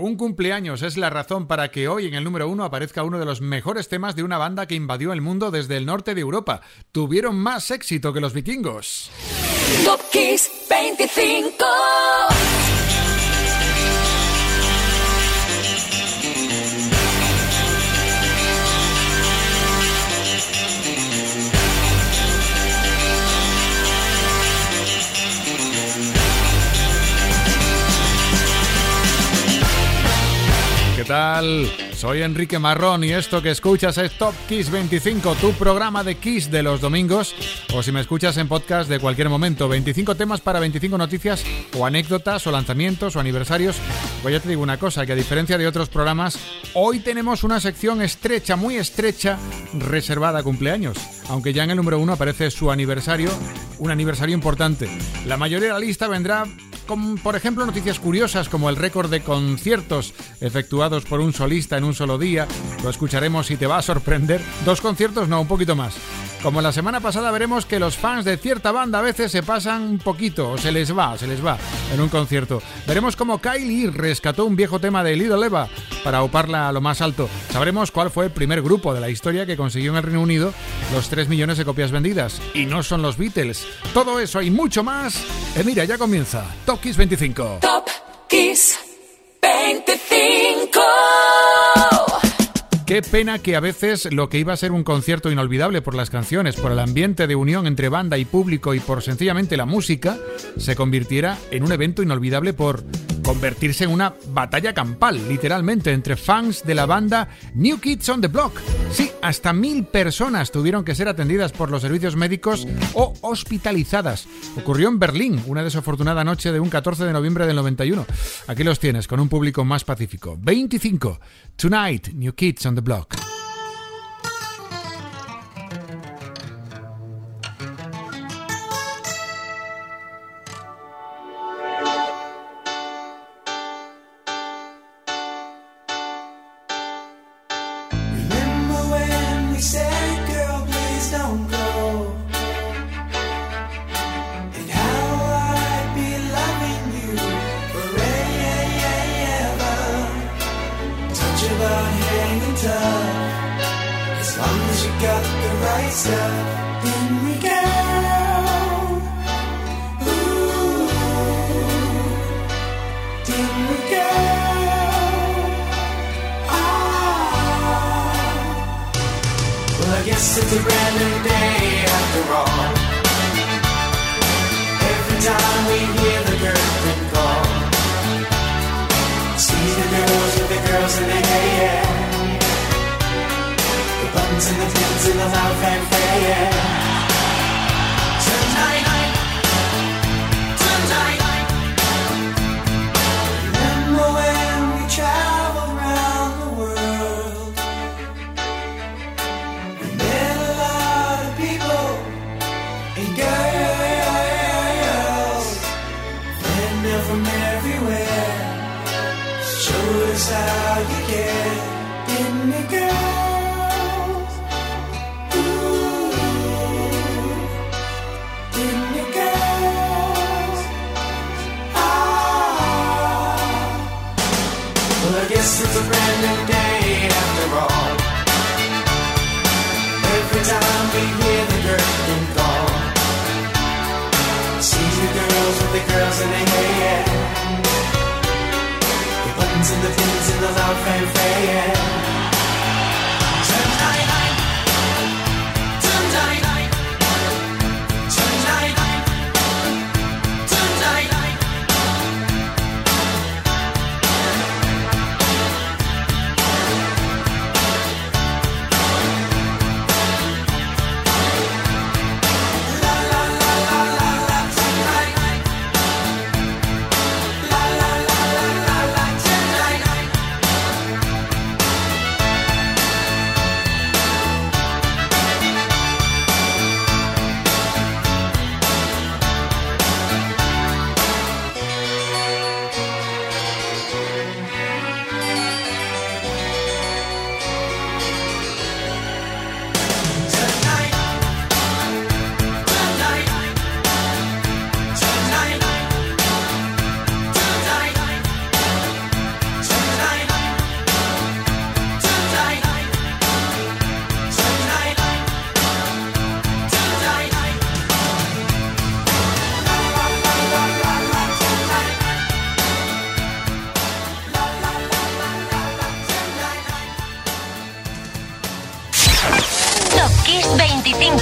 Un cumpleaños es la razón para que hoy en el número uno aparezca uno de los mejores temas de una banda que invadió el mundo desde el norte de Europa. Tuvieron más éxito que los vikingos. Top Kiss 25. Tal? Soy Enrique Marrón y esto que escuchas es Top Kiss 25, tu programa de Kiss de los domingos, o si me escuchas en podcast de cualquier momento, 25 temas para 25 noticias o anécdotas o lanzamientos o aniversarios. Pues ya te digo una cosa, que a diferencia de otros programas, hoy tenemos una sección estrecha, muy estrecha, reservada a cumpleaños, aunque ya en el número uno aparece su aniversario, un aniversario importante. La mayoría de la lista vendrá por ejemplo, noticias curiosas como el récord de conciertos efectuados por un solista en un solo día. Lo escucharemos y te va a sorprender. Dos conciertos, no, un poquito más. Como la semana pasada veremos que los fans de cierta banda a veces se pasan un poquito, o se les va, se les va en un concierto. Veremos cómo Kylie rescató un viejo tema de Little Eva para uparla a lo más alto. Sabremos cuál fue el primer grupo de la historia que consiguió en el Reino Unido los 3 millones de copias vendidas. Y no son los Beatles. Todo eso y mucho más. Eh, mira, ya comienza. Top Kiss 25. Top Kiss 25. Qué pena que a veces lo que iba a ser un concierto inolvidable por las canciones, por el ambiente de unión entre banda y público y por sencillamente la música, se convirtiera en un evento inolvidable por convertirse en una batalla campal, literalmente, entre fans de la banda New Kids on the Block. Sí, hasta mil personas tuvieron que ser atendidas por los servicios médicos o hospitalizadas. Ocurrió en Berlín, una desafortunada noche de un 14 de noviembre del 91. Aquí los tienes, con un público más pacífico. 25. Tonight, New Kids on the Block. And from everywhere. Showed us how you care. Girls? Ooh. Girls? Ah. Well, I guess it's a brand new day after all. Every time we girls and they hate it. The buttons and the pins and the love and fade.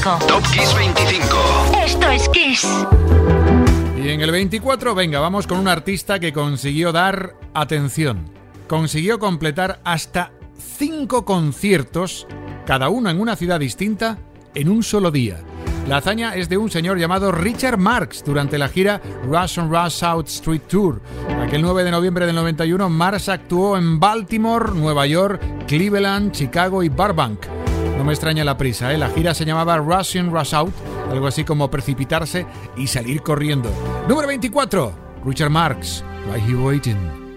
25. Top Kiss 25. Esto es Kiss. Y en el 24, venga, vamos con un artista que consiguió dar atención. Consiguió completar hasta 5 conciertos, cada uno en una ciudad distinta, en un solo día. La hazaña es de un señor llamado Richard Marx durante la gira Rush on Rush South Street Tour. Aquel 9 de noviembre del 91, Marx actuó en Baltimore, Nueva York, Cleveland, Chicago y Burbank. No me extraña la prisa, ¿eh? la gira se llamaba Rush in Rush Out, algo así como precipitarse y salir corriendo. Número 24, Richard Marx, Why He Waiting.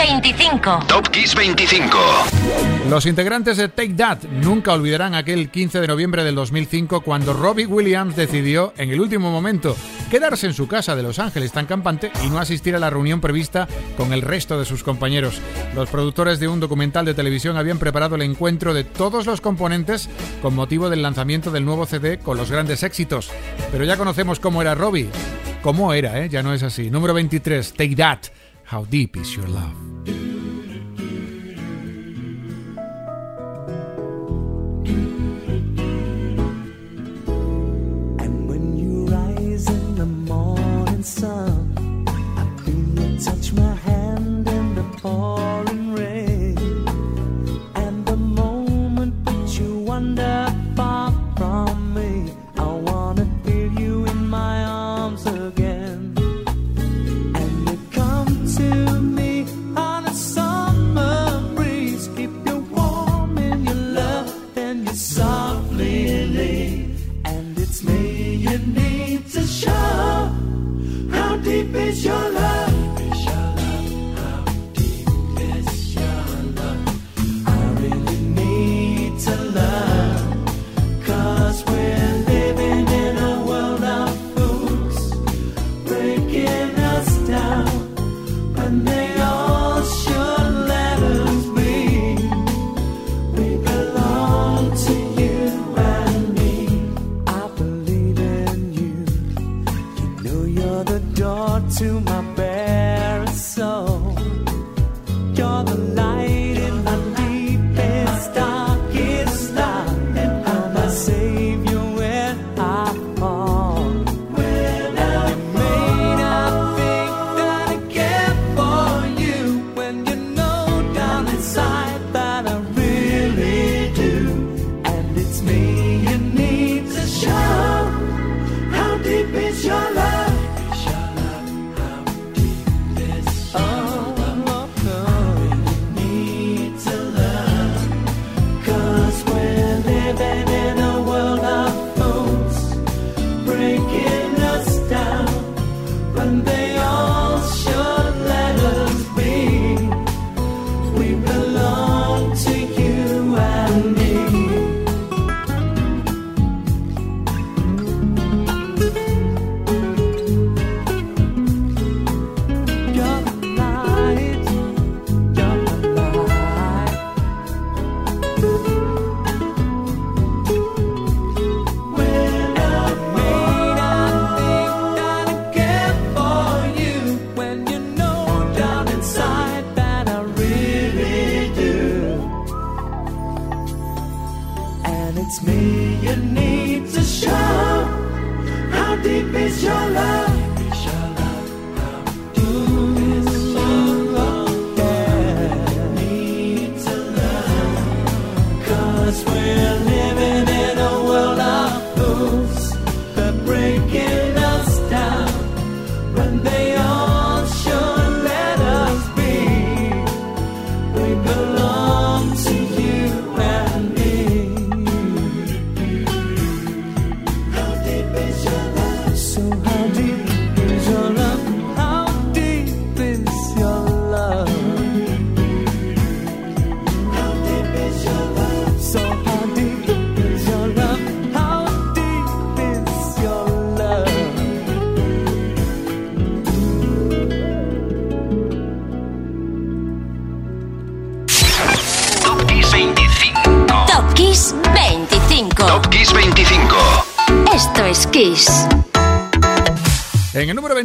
25. Top Kiss 25. Los integrantes de Take That nunca olvidarán aquel 15 de noviembre del 2005 cuando Robbie Williams decidió, en el último momento, quedarse en su casa de Los Ángeles tan campante y no asistir a la reunión prevista con el resto de sus compañeros. Los productores de un documental de televisión habían preparado el encuentro de todos los componentes con motivo del lanzamiento del nuevo CD con los grandes éxitos. Pero ya conocemos cómo era Robbie. Cómo era, ¿eh? Ya no es así. Número 23, Take That. How deep is your love?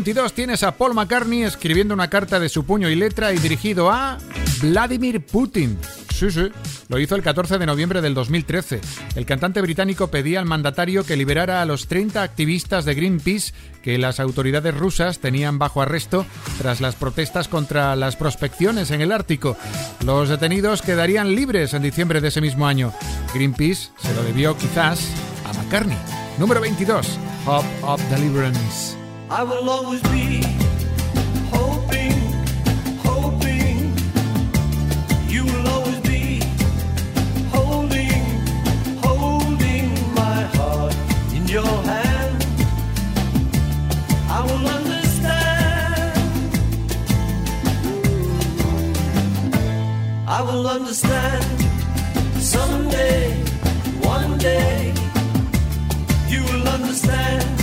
22 tienes a Paul McCartney escribiendo una carta de su puño y letra y dirigido a Vladimir Putin. Sí, sí, lo hizo el 14 de noviembre del 2013. El cantante británico pedía al mandatario que liberara a los 30 activistas de Greenpeace que las autoridades rusas tenían bajo arresto tras las protestas contra las prospecciones en el Ártico. Los detenidos quedarían libres en diciembre de ese mismo año. Greenpeace se lo debió quizás a McCartney. Número 22, Hope of Deliverance. I will always be hoping, hoping. You will always be holding, holding my heart in your hand. I will understand I will understand someday, one day. You will understand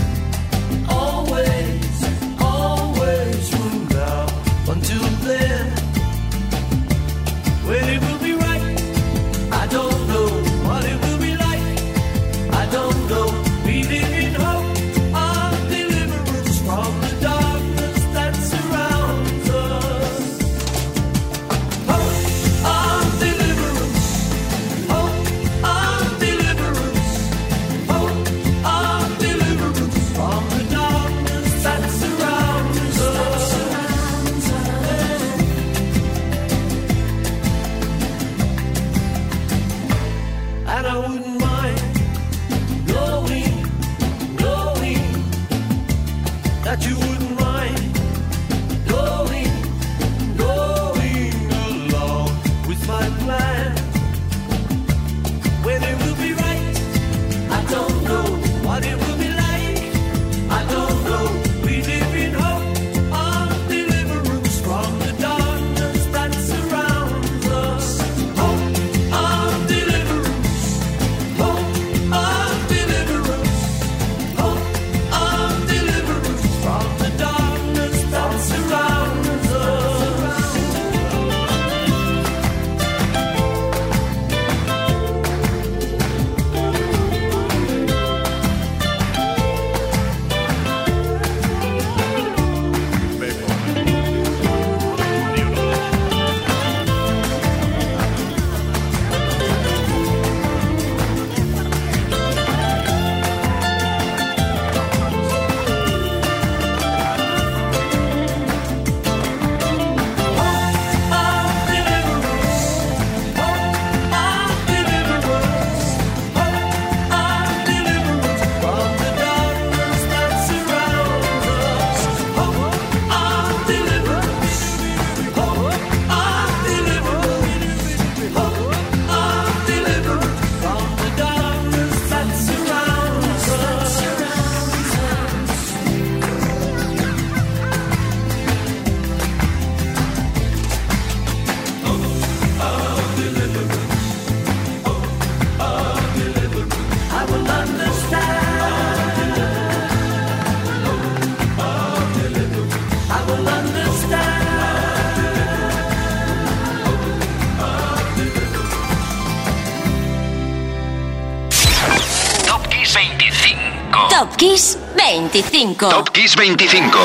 25. Top Kiss 25.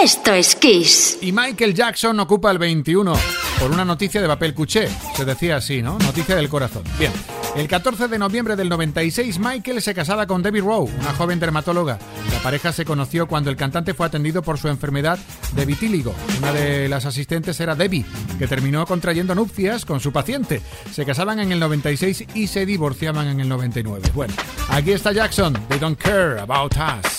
Esto es Kiss. Y Michael Jackson ocupa el 21 por una noticia de papel cuché. Se decía así, ¿no? Noticia del corazón. Bien. El 14 de noviembre del 96, Michael se casaba con Debbie Rowe, una joven dermatóloga. La pareja se conoció cuando el cantante fue atendido por su enfermedad de vitíligo. Una de las asistentes era Debbie, que terminó contrayendo nupcias con su paciente. Se casaban en el 96 y se divorciaban en el 99. Bueno, aquí está Jackson. They don't care about us.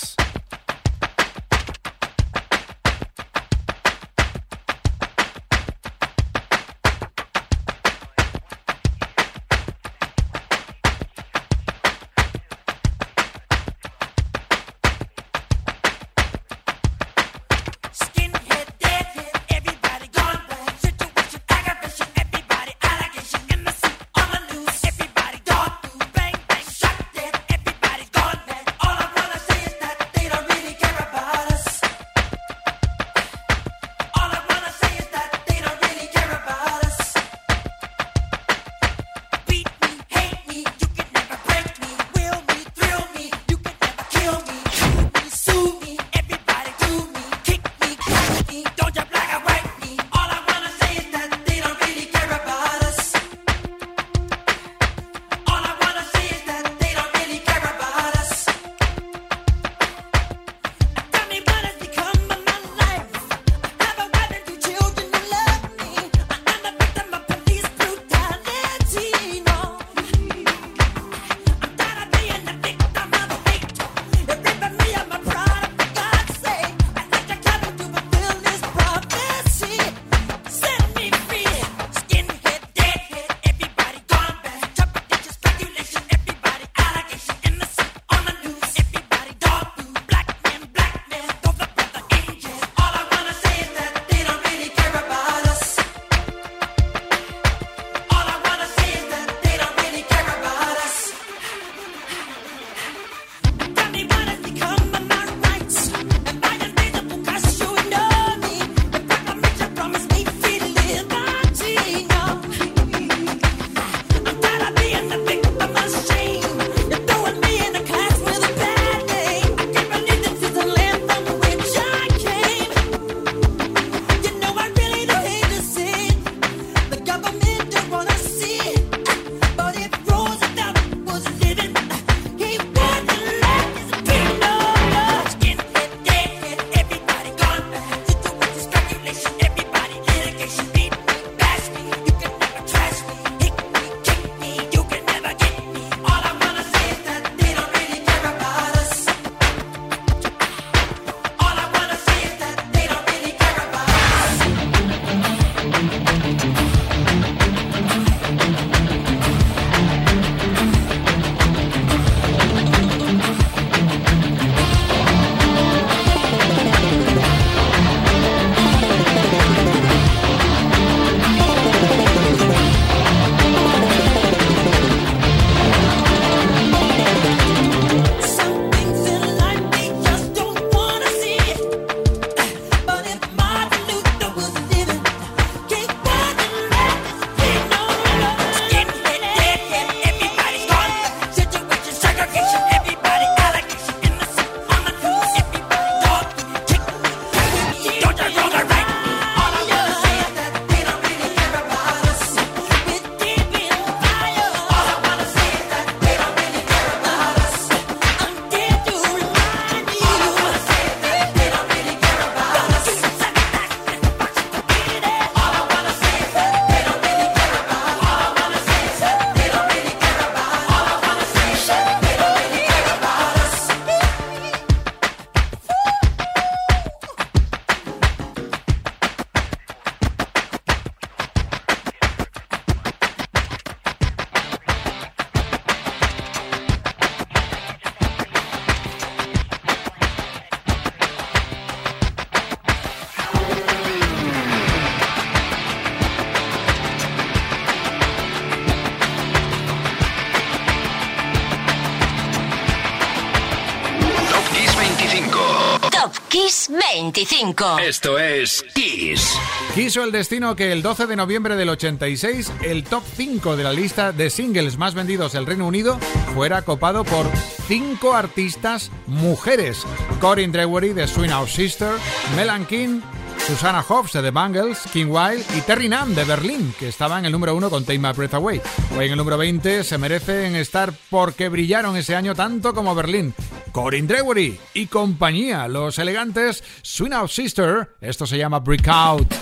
Esto es Kiss. Quiso el destino que el 12 de noviembre del 86 el top 5 de la lista de singles más vendidos del Reino Unido fuera copado por 5 artistas mujeres. Corinne Drewery de Swing Out Sister, Melan King, Susana Hobbs de The Bangles, King Wild y Terry Nam de Berlín, que estaba en el número 1 con Take My Breath Away. Hoy en el número 20 se merecen estar porque brillaron ese año tanto como Berlín. Corin Drewery y compañía, los elegantes Swing Out Sister. Esto se llama Breakout.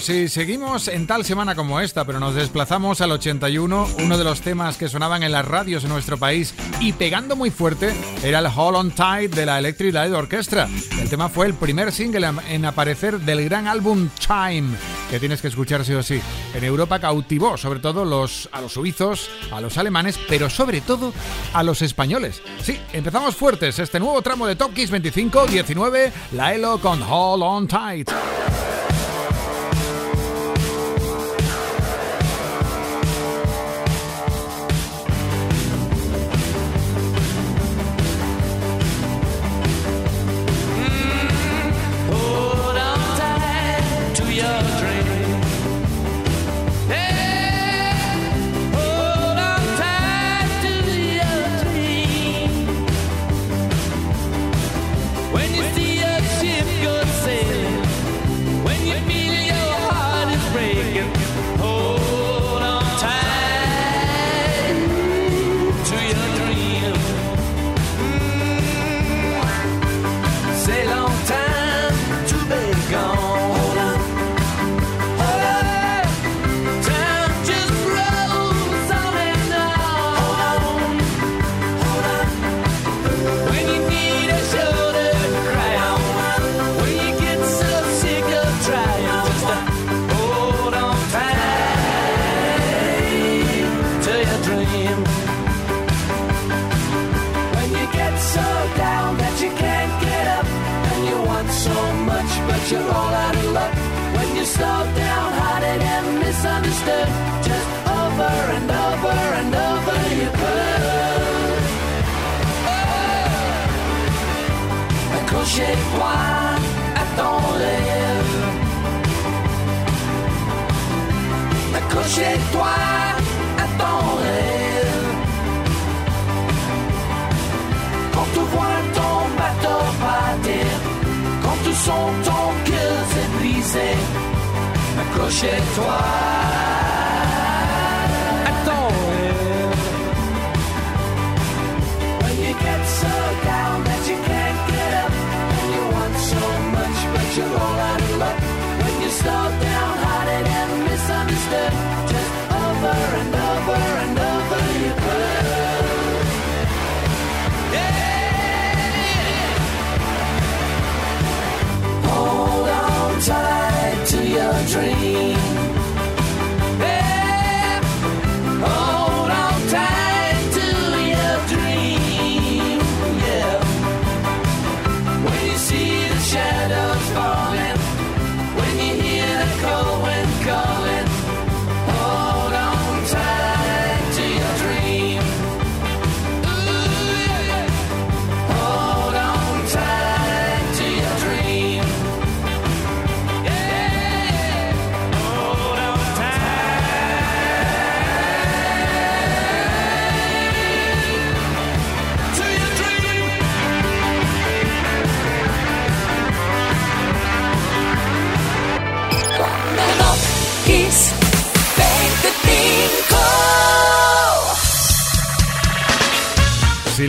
si seguimos en tal semana como esta, pero nos desplazamos al 81, uno de los temas que sonaban en las radios en nuestro país y pegando muy fuerte era el Hall on Tide de la Electric Light Orchestra. El tema fue el primer single en aparecer del gran álbum Time, que tienes que escuchar sí o sí. En Europa cautivó sobre todo a los suizos, a los alemanes, pero sobre todo a los españoles. Sí, empezamos fuertes este nuevo tramo de Top 25-19, la ELO con Hall on Tide.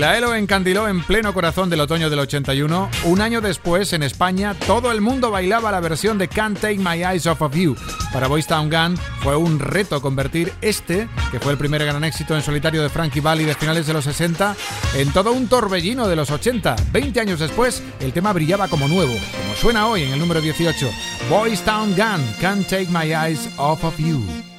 Si la ELO encandiló en pleno corazón del otoño del 81, un año después, en España, todo el mundo bailaba la versión de Can't Take My Eyes Off of You. Para Boys Town Gun fue un reto convertir este, que fue el primer gran éxito en solitario de Frankie Valli de finales de los 60, en todo un torbellino de los 80. 20 años después, el tema brillaba como nuevo, como suena hoy en el número 18. Boys Town Gun, Can't Take My Eyes Off of You.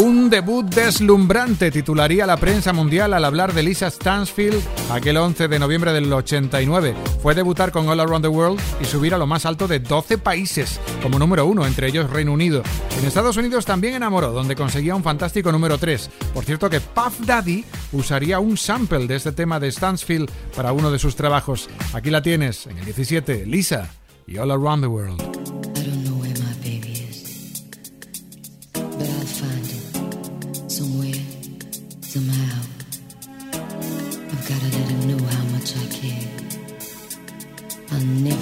Un debut deslumbrante titularía la prensa mundial al hablar de Lisa Stansfield aquel 11 de noviembre del 89. Fue debutar con All Around the World y subir a lo más alto de 12 países como número uno, entre ellos Reino Unido. En Estados Unidos también enamoró, donde conseguía un fantástico número 3. Por cierto que Puff Daddy usaría un sample de este tema de Stansfield para uno de sus trabajos. Aquí la tienes, en el 17, Lisa y All Around the World.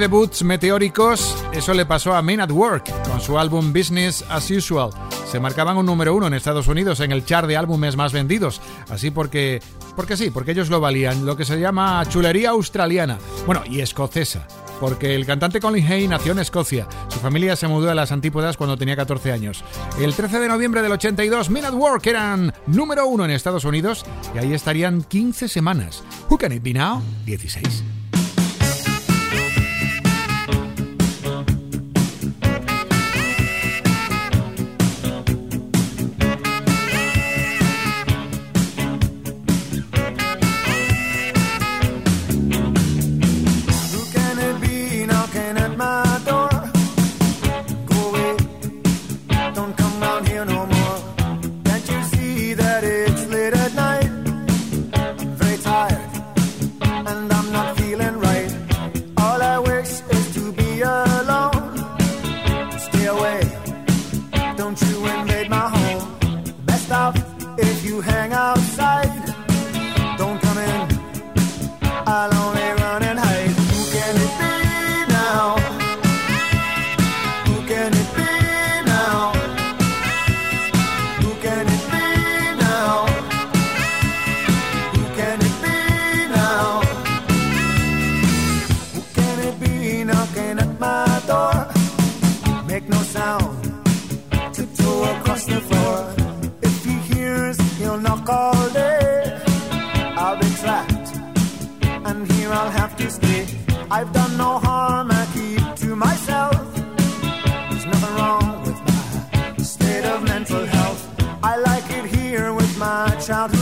debuts meteóricos, eso le pasó a Men at Work con su álbum Business as Usual. Se marcaban un número uno en Estados Unidos en el chart de álbumes más vendidos, así porque, porque sí, porque ellos lo valían, lo que se llama chulería australiana, bueno, y escocesa porque el cantante Colin Hay nació en Escocia. Su familia se mudó a las antípodas cuando tenía 14 años. El 13 de noviembre del 82, Men at Work eran número uno en Estados Unidos y ahí estarían 15 semanas. Who Can It Be Now? 16. childhood.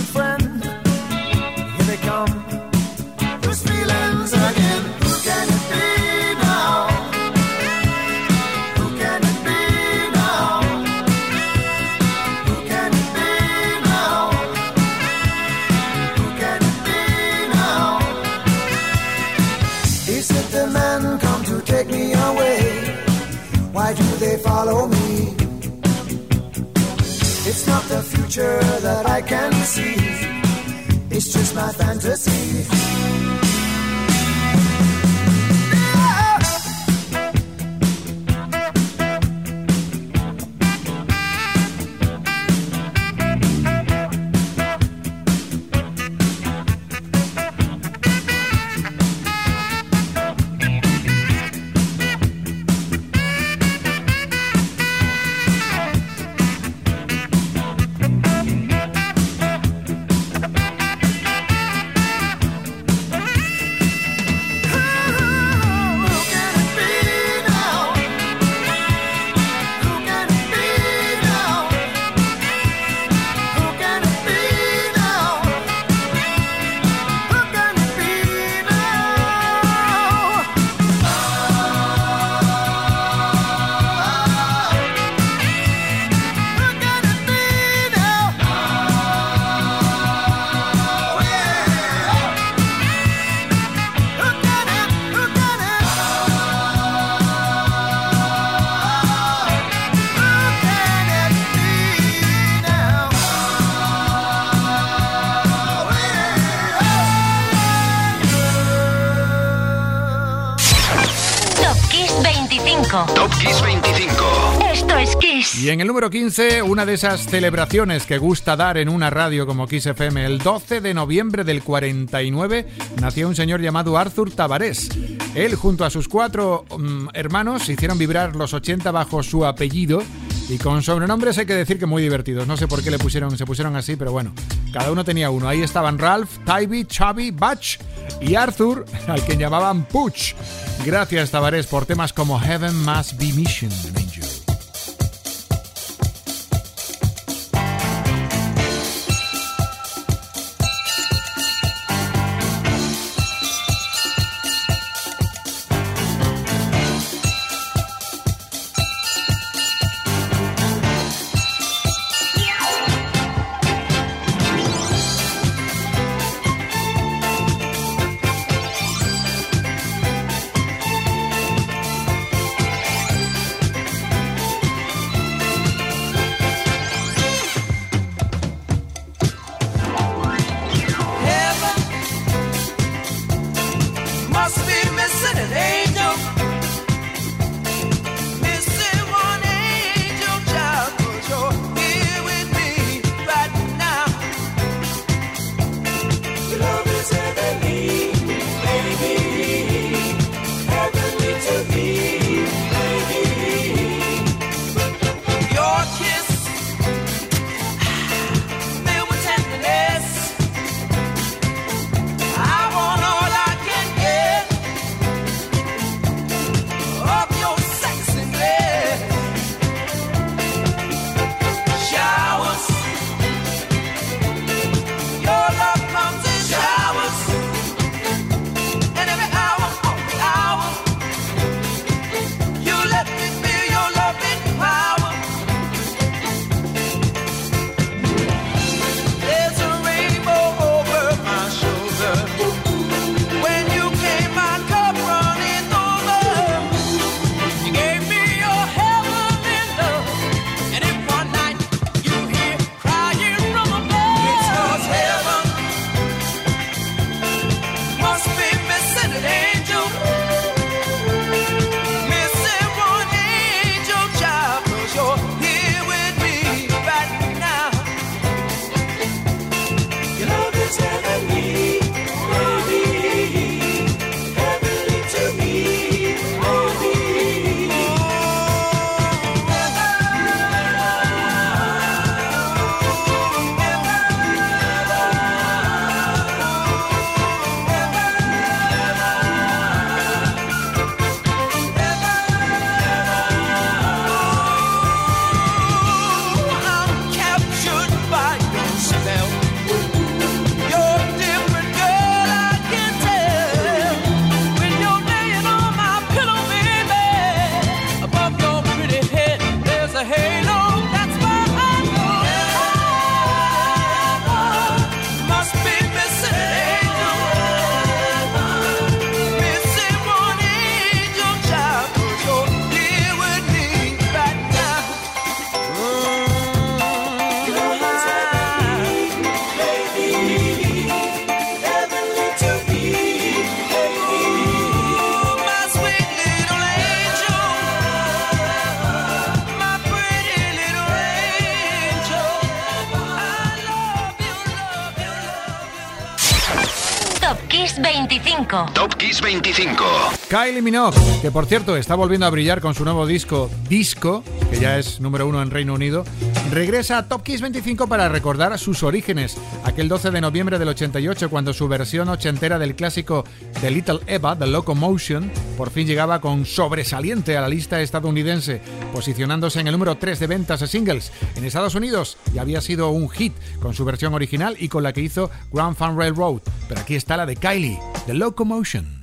future that I can see. It's just my fantasy. Top Kiss 25. Esto es Kiss. Y en el número 15, una de esas celebraciones que gusta dar en una radio como Kiss FM, el 12 de noviembre del 49 nació un señor llamado Arthur Tavares. Él junto a sus cuatro mm, hermanos hicieron vibrar los 80 bajo su apellido y con sobrenombres hay que decir que muy divertidos. No sé por qué le pusieron, se pusieron así, pero bueno, cada uno tenía uno. Ahí estaban Ralph, Tybee, Chubby, Butch y Arthur, al que llamaban Puch. Gracias Tavares por temas como Heaven Must Be Mission, 25. Kylie Minogue, que por cierto está volviendo a brillar con su nuevo disco Disco, que ya es número uno en Reino Unido, regresa a Top Kiss 25 para recordar sus orígenes, aquel 12 de noviembre del 88 cuando su versión ochentera del clásico The Little Eva, The Locomotion, por fin llegaba con sobresaliente a la lista estadounidense, posicionándose en el número 3 de ventas de singles. En Estados Unidos ya había sido un hit con su versión original y con la que hizo Grand Fan Railroad, pero aquí está la de Kylie, The Locomotion.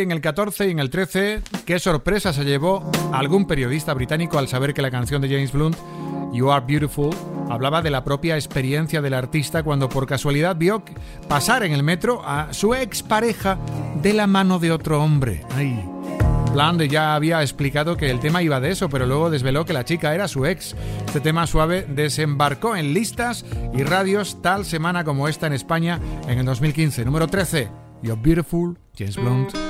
En el 14 y en el 13. ¿Qué sorpresa se llevó algún periodista británico al saber que la canción de James Blunt, You Are Beautiful, hablaba de la propia experiencia del artista cuando por casualidad vio pasar en el metro a su expareja de la mano de otro hombre? Ay. Blunt ya había explicado que el tema iba de eso, pero luego desveló que la chica era su ex. Este tema suave desembarcó en listas y radios tal semana como esta en España en el 2015. Número 13, You're Beautiful, James Blunt.